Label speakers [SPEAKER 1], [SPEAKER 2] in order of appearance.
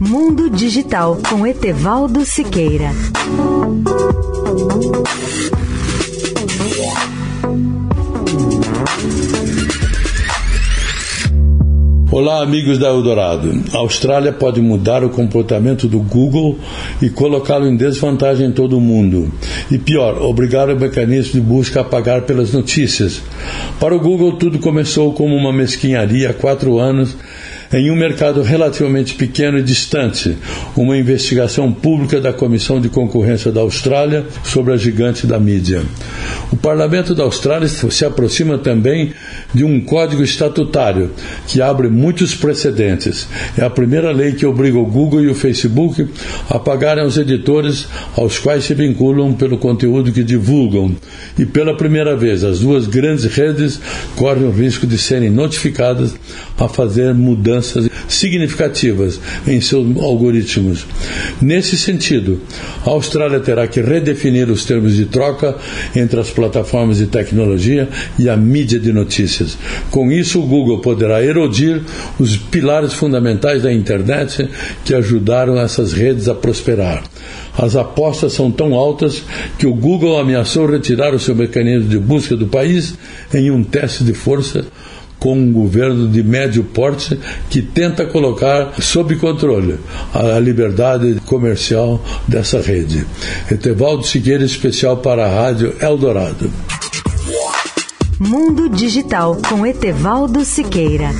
[SPEAKER 1] Mundo Digital com Etevaldo Siqueira.
[SPEAKER 2] Olá, amigos da Eldorado. A Austrália pode mudar o comportamento do Google e colocá-lo em desvantagem em todo o mundo. E pior, obrigar o mecanismo de busca a pagar pelas notícias. Para o Google, tudo começou como uma mesquinharia há quatro anos em um mercado relativamente pequeno e distante, uma investigação pública da Comissão de Concorrência da Austrália sobre a gigante da mídia. O Parlamento da Austrália se aproxima também de um código estatutário que abre muitos precedentes. É a primeira lei que obriga o Google e o Facebook a pagarem aos editores aos quais se vinculam pelo conteúdo que divulgam. E pela primeira vez, as duas grandes redes correm o risco de serem notificadas a fazer mudanças significativas em seus algoritmos. Nesse sentido, a Austrália terá que redefinir os termos de troca entre as plataformas de tecnologia e a mídia de notícias. Com isso, o Google poderá erodir os pilares fundamentais da internet que ajudaram essas redes a prosperar. As apostas são tão altas que o Google ameaçou retirar o seu mecanismo de busca do país em um teste de força com um governo de médio porte que tenta colocar sob controle a liberdade comercial dessa rede. Etevaldo Siqueira, especial para a Rádio Eldorado.
[SPEAKER 1] Mundo Digital com Etevaldo Siqueira.